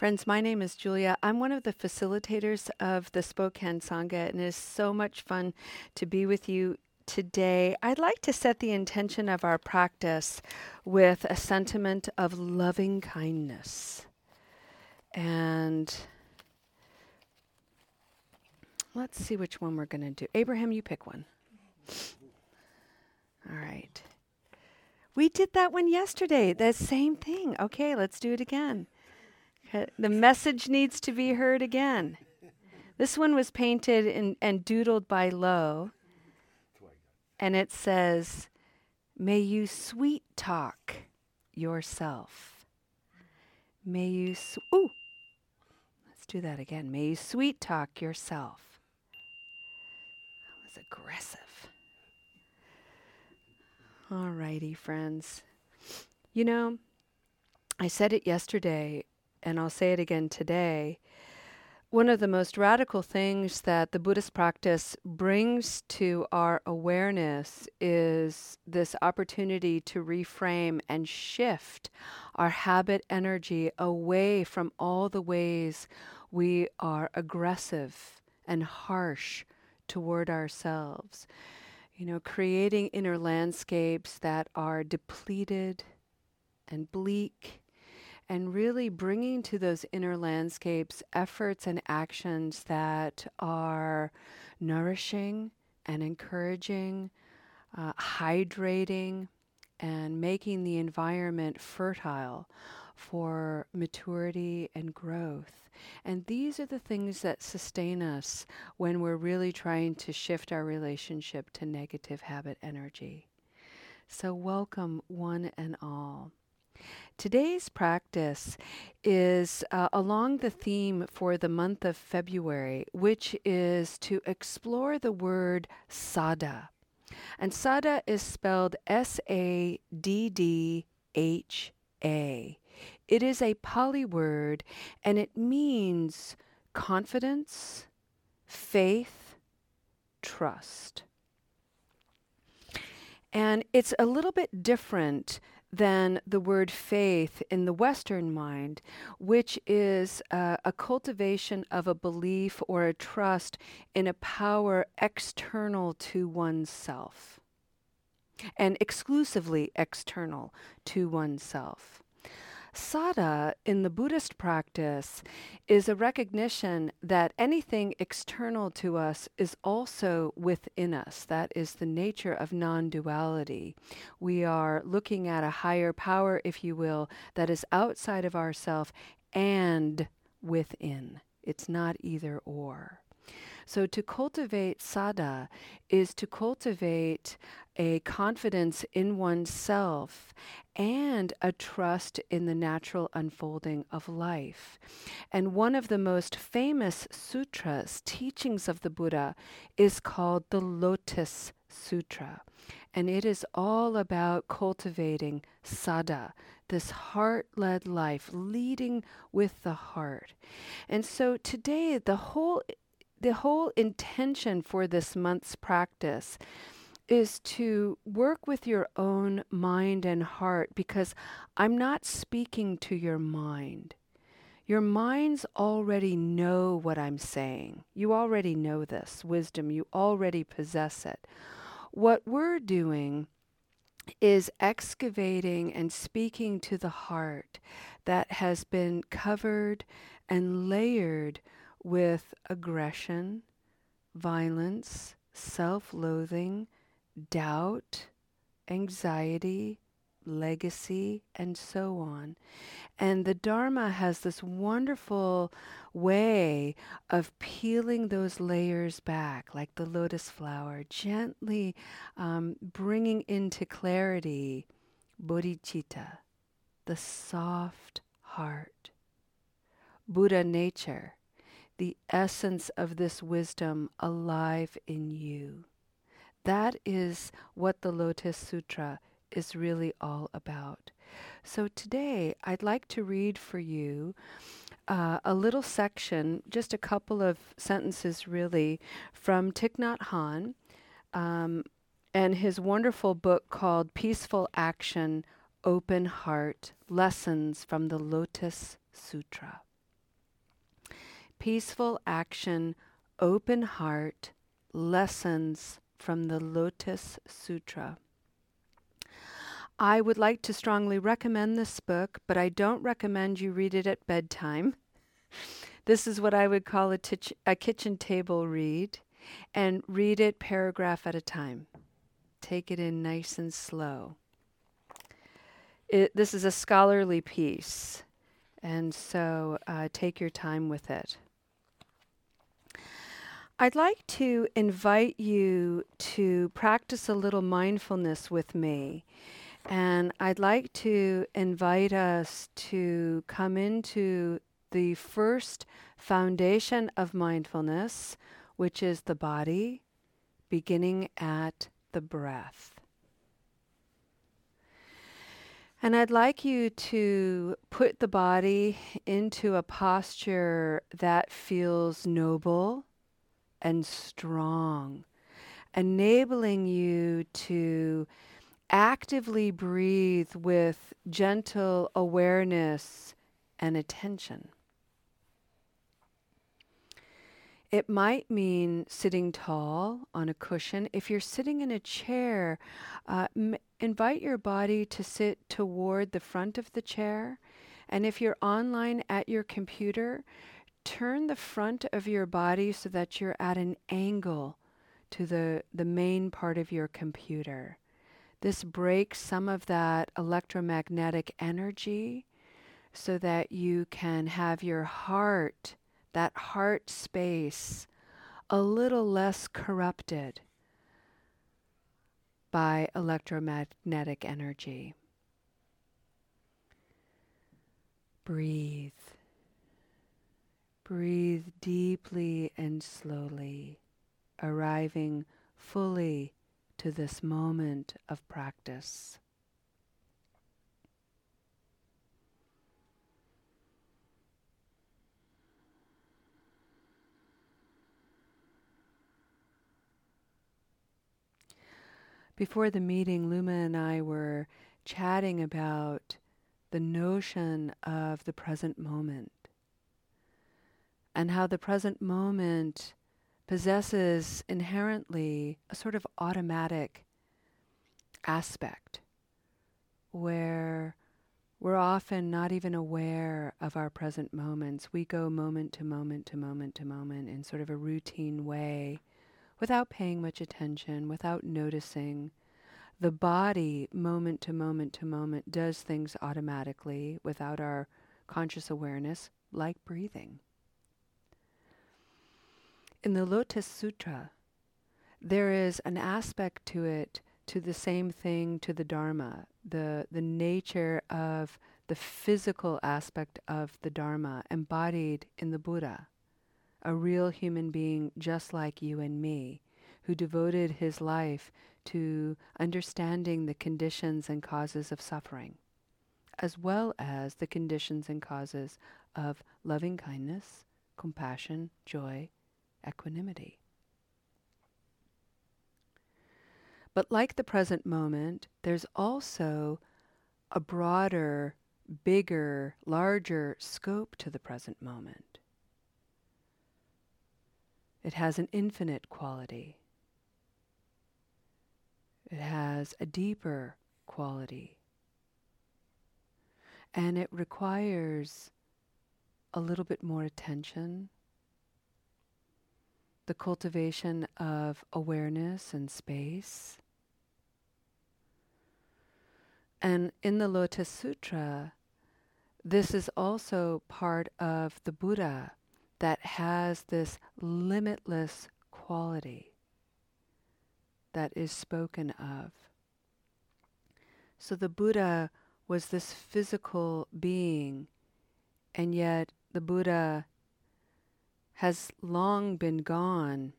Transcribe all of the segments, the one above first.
Friends, my name is Julia. I'm one of the facilitators of the Spokane Sangha, and it is so much fun to be with you today. I'd like to set the intention of our practice with a sentiment of loving kindness. And let's see which one we're going to do. Abraham, you pick one. All right. We did that one yesterday, the same thing. Okay, let's do it again. The message needs to be heard again. This one was painted in, and doodled by Lowe. And it says, May you sweet talk yourself. May you, su- ooh, let's do that again. May you sweet talk yourself. That was aggressive. All righty, friends. You know, I said it yesterday and I'll say it again today, one of the most radical things that the Buddhist practice brings to our awareness is this opportunity to reframe and shift our habit energy away from all the ways we are aggressive and harsh toward ourselves. You know, creating inner landscapes that are depleted and bleak and really bringing to those inner landscapes efforts and actions that are nourishing and encouraging, uh, hydrating, and making the environment fertile for maturity and growth. And these are the things that sustain us when we're really trying to shift our relationship to negative habit energy. So, welcome, one and all. Today's practice is uh, along the theme for the month of February, which is to explore the word saddha. And saddha is spelled S A D D H A. It is a Pali word and it means confidence, faith, trust. And it's a little bit different than the word faith in the Western mind, which is uh, a cultivation of a belief or a trust in a power external to oneself and exclusively external to oneself. Saddha in the Buddhist practice is a recognition that anything external to us is also within us. That is the nature of non duality. We are looking at a higher power, if you will, that is outside of ourself and within. It's not either or. So to cultivate saddha is to cultivate a confidence in oneself and a trust in the natural unfolding of life. And one of the most famous sutras, teachings of the Buddha, is called the Lotus Sutra. And it is all about cultivating saddha, this heart led life, leading with the heart. And so today, the whole the whole intention for this month's practice is to work with your own mind and heart because I'm not speaking to your mind. Your minds already know what I'm saying. You already know this wisdom, you already possess it. What we're doing is excavating and speaking to the heart that has been covered and layered with aggression, violence, self loathing, doubt, anxiety, legacy, and so on. And the Dharma has this wonderful way of peeling those layers back, like the lotus flower, gently um, bringing into clarity bodhicitta, the soft heart, Buddha nature the essence of this wisdom alive in you. That is what the Lotus Sutra is really all about. So today I'd like to read for you uh, a little section, just a couple of sentences really, from Thich Nhat Hanh um, and his wonderful book called Peaceful Action Open Heart Lessons from the Lotus Sutra. Peaceful Action, Open Heart Lessons from the Lotus Sutra. I would like to strongly recommend this book, but I don't recommend you read it at bedtime. This is what I would call a, a kitchen table read, and read it paragraph at a time. Take it in nice and slow. It, this is a scholarly piece, and so uh, take your time with it. I'd like to invite you to practice a little mindfulness with me. And I'd like to invite us to come into the first foundation of mindfulness, which is the body, beginning at the breath. And I'd like you to put the body into a posture that feels noble and strong, enabling you to actively breathe with gentle awareness and attention. It might mean sitting tall on a cushion. If you're sitting in a chair, uh, m- invite your body to sit toward the front of the chair. And if you're online at your computer, turn the front of your body so that you're at an angle to the, the main part of your computer. This breaks some of that electromagnetic energy so that you can have your heart, that heart space, a little less corrupted by electromagnetic energy. Breathe. Breathe deeply and slowly, arriving fully to this moment of practice. Before the meeting, Luma and I were chatting about the notion of the present moment and how the present moment possesses inherently a sort of automatic aspect where we're often not even aware of our present moments. We go moment to moment to moment to moment in sort of a routine way without paying much attention, without noticing. The body, moment to moment to moment, does things automatically without our conscious awareness, like breathing. In the Lotus Sutra, there is an aspect to it to the same thing to the Dharma, the, the nature of the physical aspect of the Dharma embodied in the Buddha, a real human being just like you and me, who devoted his life to understanding the conditions and causes of suffering, as well as the conditions and causes of loving kindness, compassion, joy, equanimity. But like the present moment, there's also a broader, bigger, larger scope to the present moment. It has an infinite quality. It has a deeper quality. And it requires a little bit more attention, the cultivation of awareness and space. And in the Lotus Sutra, this is also part of the Buddha that has this limitless quality that is spoken of. So the Buddha was this physical being, and yet the Buddha has long been gone,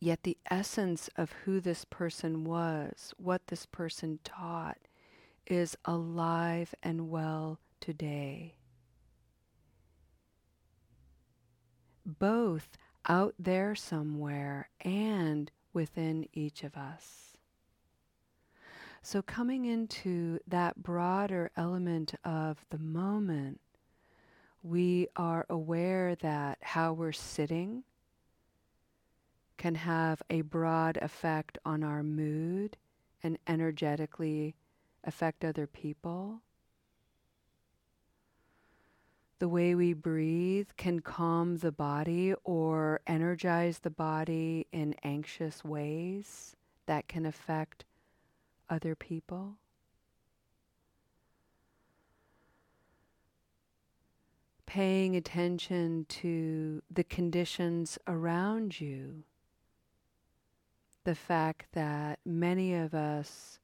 yet the essence of who this person was, what this person taught, is alive and well today. Both out there somewhere and within each of us. So, coming into that broader element of the moment, we are aware that how we're sitting can have a broad effect on our mood and energetically affect other people. The way we breathe can calm the body or energize the body in anxious ways that can affect other people. Paying attention to the conditions around you the fact that many of us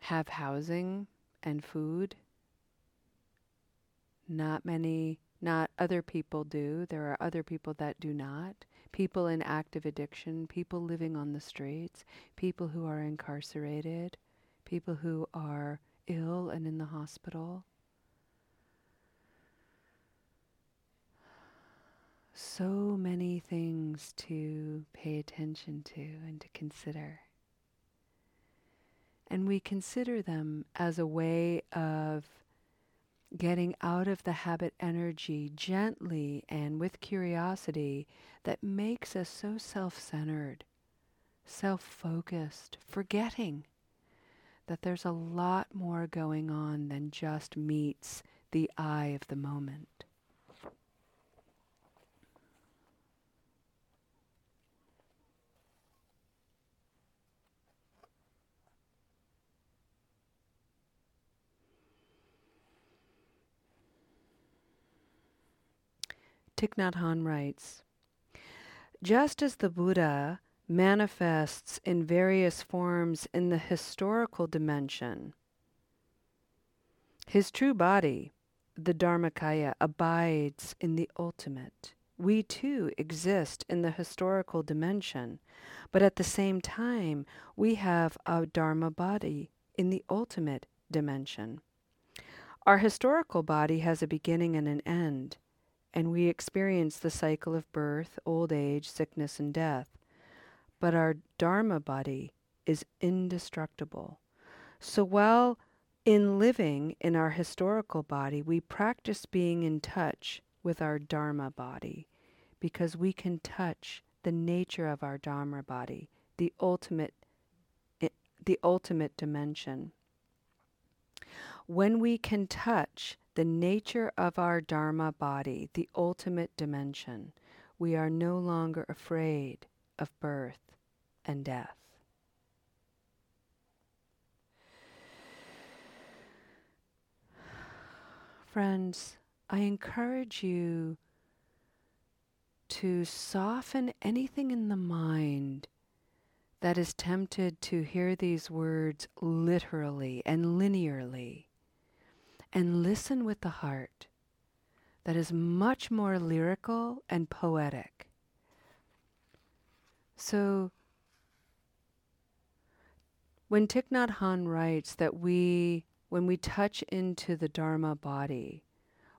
have housing and food. Not many, not other people do. There are other people that do not. People in active addiction, people living on the streets, people who are incarcerated, people who are ill and in the hospital. So many things to pay attention to and to consider. And we consider them as a way of getting out of the habit energy gently and with curiosity that makes us so self centered, self focused, forgetting that there's a lot more going on than just meets the eye of the moment. Thich Nhat Hanh writes Just as the Buddha manifests in various forms in the historical dimension, his true body, the Dharmakaya, abides in the ultimate. We too exist in the historical dimension, but at the same time, we have a Dharma body in the ultimate dimension. Our historical body has a beginning and an end and we experience the cycle of birth, old age, sickness, and death. But our Dharma body is indestructible. So while in living in our historical body, we practice being in touch with our Dharma body because we can touch the nature of our Dharma body, the ultimate, the ultimate dimension. When we can touch the nature of our Dharma body, the ultimate dimension, we are no longer afraid of birth and death. Friends, I encourage you to soften anything in the mind that is tempted to hear these words literally and linearly and listen with the heart that is much more lyrical and poetic. So, when Thich Nhat Hanh writes that we, when we touch into the Dharma body,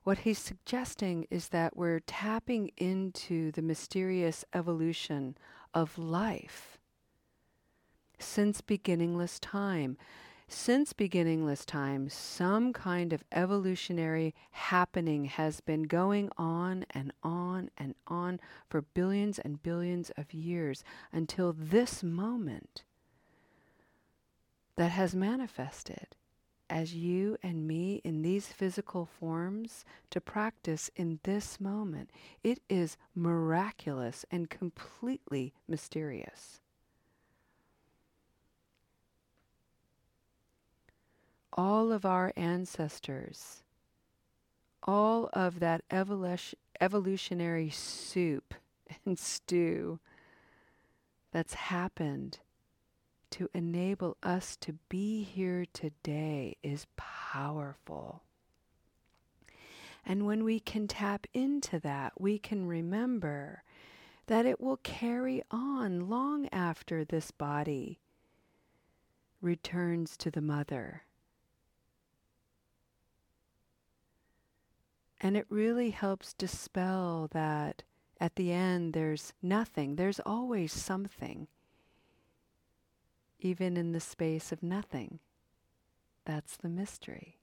what he's suggesting is that we're tapping into the mysterious evolution of life since beginningless time since beginningless time, some kind of evolutionary happening has been going on and on and on for billions and billions of years until this moment that has manifested as you and me in these physical forms to practice in this moment. It is miraculous and completely mysterious. All of our ancestors, all of that evolutionary soup and stew that's happened to enable us to be here today is powerful. And when we can tap into that, we can remember that it will carry on long after this body returns to the mother. And it really helps dispel that at the end there's nothing. There's always something, even in the space of nothing. That's the mystery.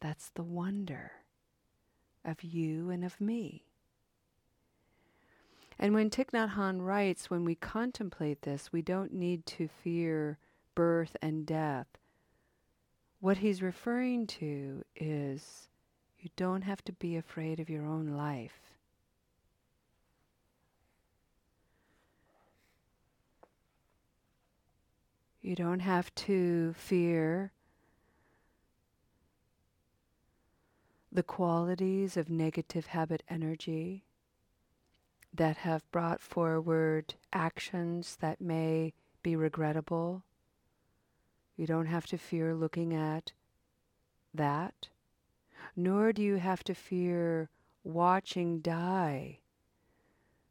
That's the wonder of you and of me. And when Thich Nhat Hanh writes, when we contemplate this, we don't need to fear birth and death. What he's referring to is you don't have to be afraid of your own life. You don't have to fear the qualities of negative habit energy that have brought forward actions that may be regrettable. You don't have to fear looking at that, nor do you have to fear watching die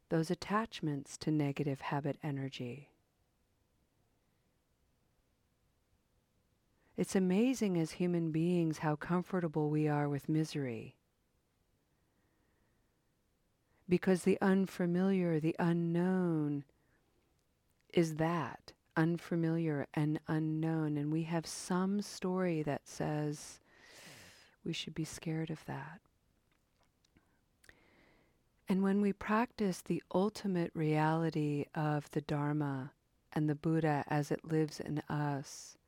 those attachments to negative habit energy. It's amazing as human beings how comfortable we are with misery. Because the unfamiliar, the unknown, is that unfamiliar and unknown. And we have some story that says we should be scared of that. And when we practice the ultimate reality of the Dharma and the Buddha as it lives in us,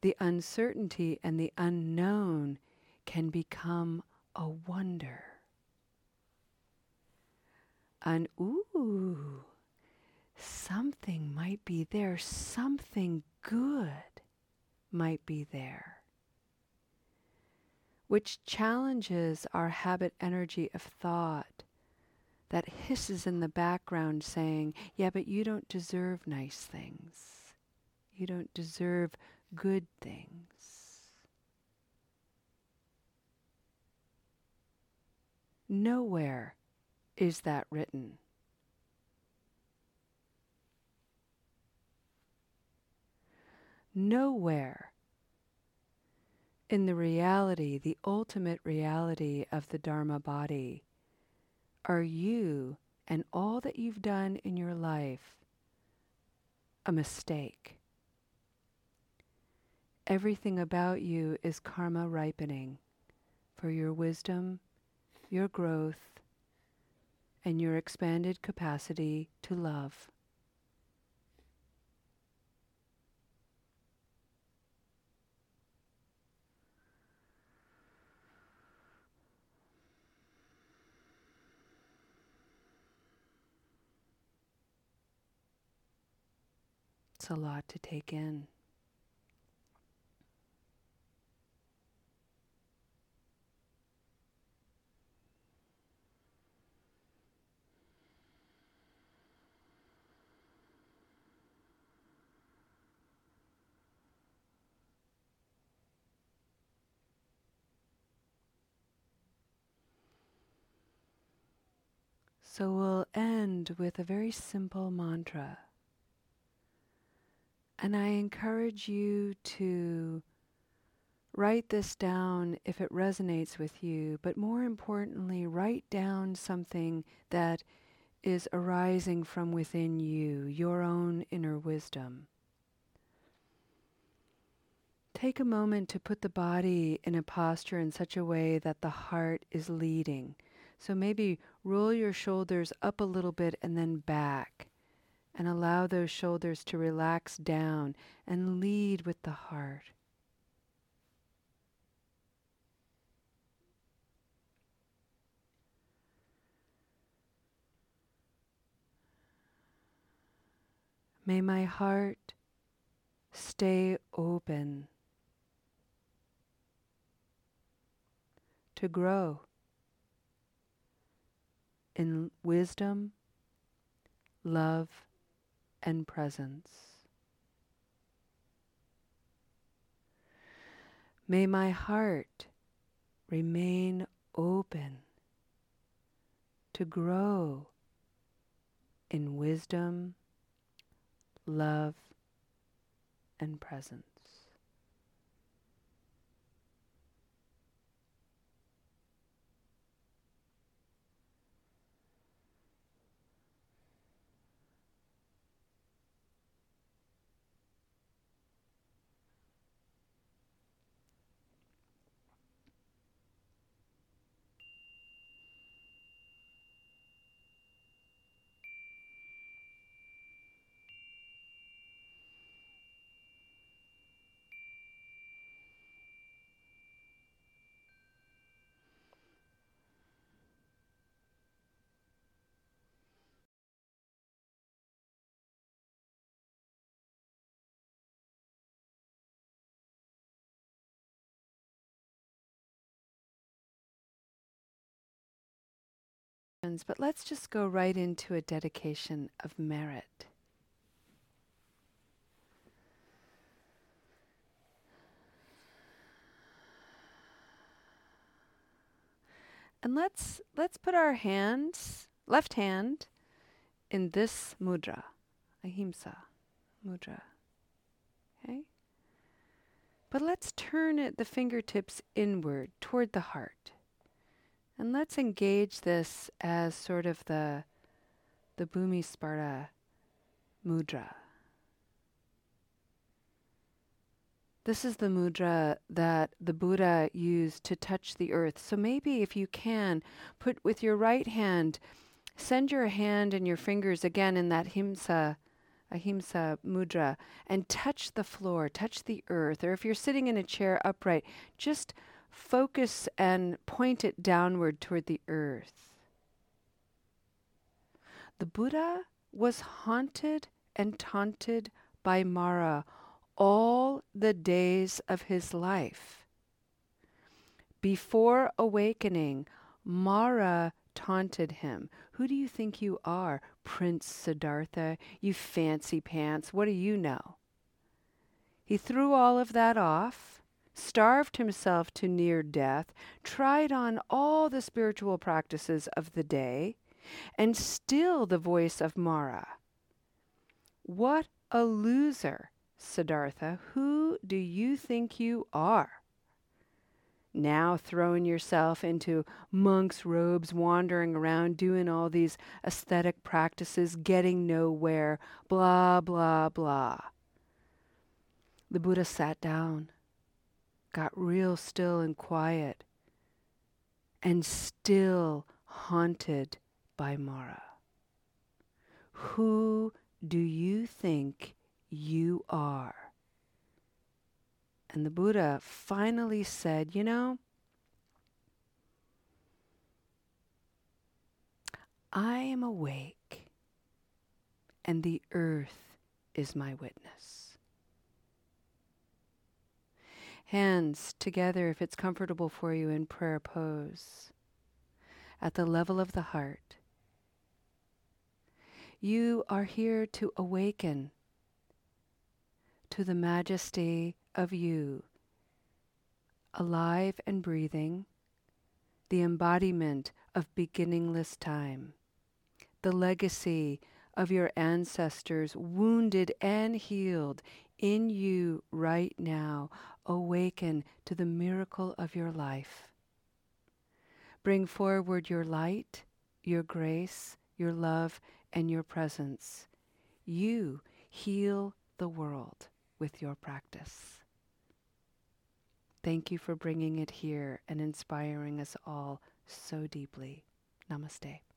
the uncertainty and the unknown can become a wonder. An ooh, something might be there, something good might be there, which challenges our habit energy of thought that hisses in the background saying, Yeah, but you don't deserve nice things. You don't deserve good things. Nowhere is that written. Nowhere in the reality, the ultimate reality of the Dharma body, are you and all that you've done in your life a mistake. Everything about you is karma ripening for your wisdom, your growth, and your expanded capacity to love. A lot to take in. So we'll end with a very simple mantra. And I encourage you to write this down if it resonates with you, but more importantly, write down something that is arising from within you, your own inner wisdom. Take a moment to put the body in a posture in such a way that the heart is leading. So maybe roll your shoulders up a little bit and then back. And allow those shoulders to relax down and lead with the heart. May my heart stay open to grow in wisdom, love, and presence. May my heart remain open to grow in wisdom, love, and presence. Intentions, but let's just go right into a dedication of merit. And let's let's put our hands, left hand, in this mudra, ahimsa mudra. Okay? But let's turn it the fingertips inward toward the heart. And let's engage this as sort of the the Bhumi Sparsha mudra. This is the mudra that the Buddha used to touch the earth. So maybe if you can, put with your right hand, send your hand and your fingers again in that himsa, ahimsa mudra, and touch the floor, touch the earth. Or if you're sitting in a chair upright, just focus and point it downward toward the earth. The Buddha was haunted and taunted by Mara all the days of his life. Before awakening, Mara taunted him. Who do you think you are, Prince Siddhartha? You fancy pants. What do you know? He threw all of that off, starved himself to near death, tried on all the spiritual practices of the day, and still the voice of Mara. What a loser! Siddhartha, who do you think you are? Now throwing yourself into monk's robes, wandering around, doing all these aesthetic practices, getting nowhere, blah, blah, blah. The Buddha sat down, got real still and quiet, and still haunted by Mara. Who do you think you are. And the Buddha finally said, You know, I am awake, and the earth is my witness. Hands together if it's comfortable for you in prayer pose at the level of the heart. You are here to awaken to the majesty of you, alive and breathing, the embodiment of beginningless time, the legacy of your ancestors, wounded and healed in you right now. Awaken to the miracle of your life. Bring forward your light, your grace, your love, and your presence. You heal the world with your practice. Thank you for bringing it here and inspiring us all so deeply. Namaste.